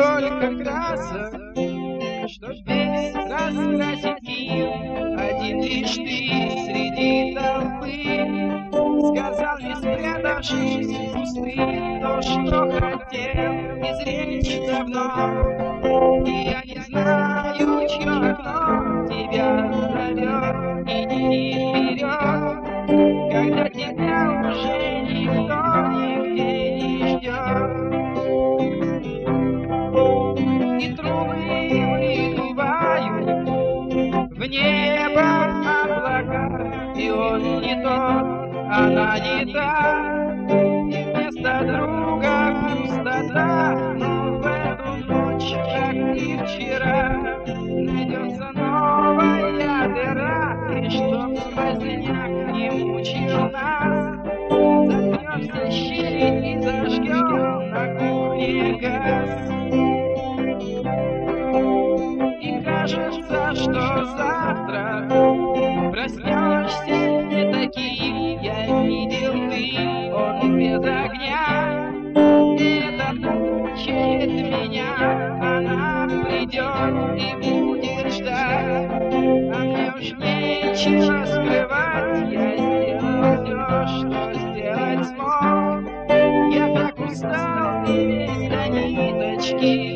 столько красок, что весь раскрасить их один лишь ты среди толпы. Сказал, не спрятавшись в кусты, то, что хотел изречь давно. И я не знаю, чье окно тебя зовет, иди вперед, когда тебя уже никто нигде не ждет. В небо облака, и он не тот, она не та. Сквозняк не мучил нас, заткнемся щель и зажгем на кухне газ. кажется, что завтра проснешься aşkı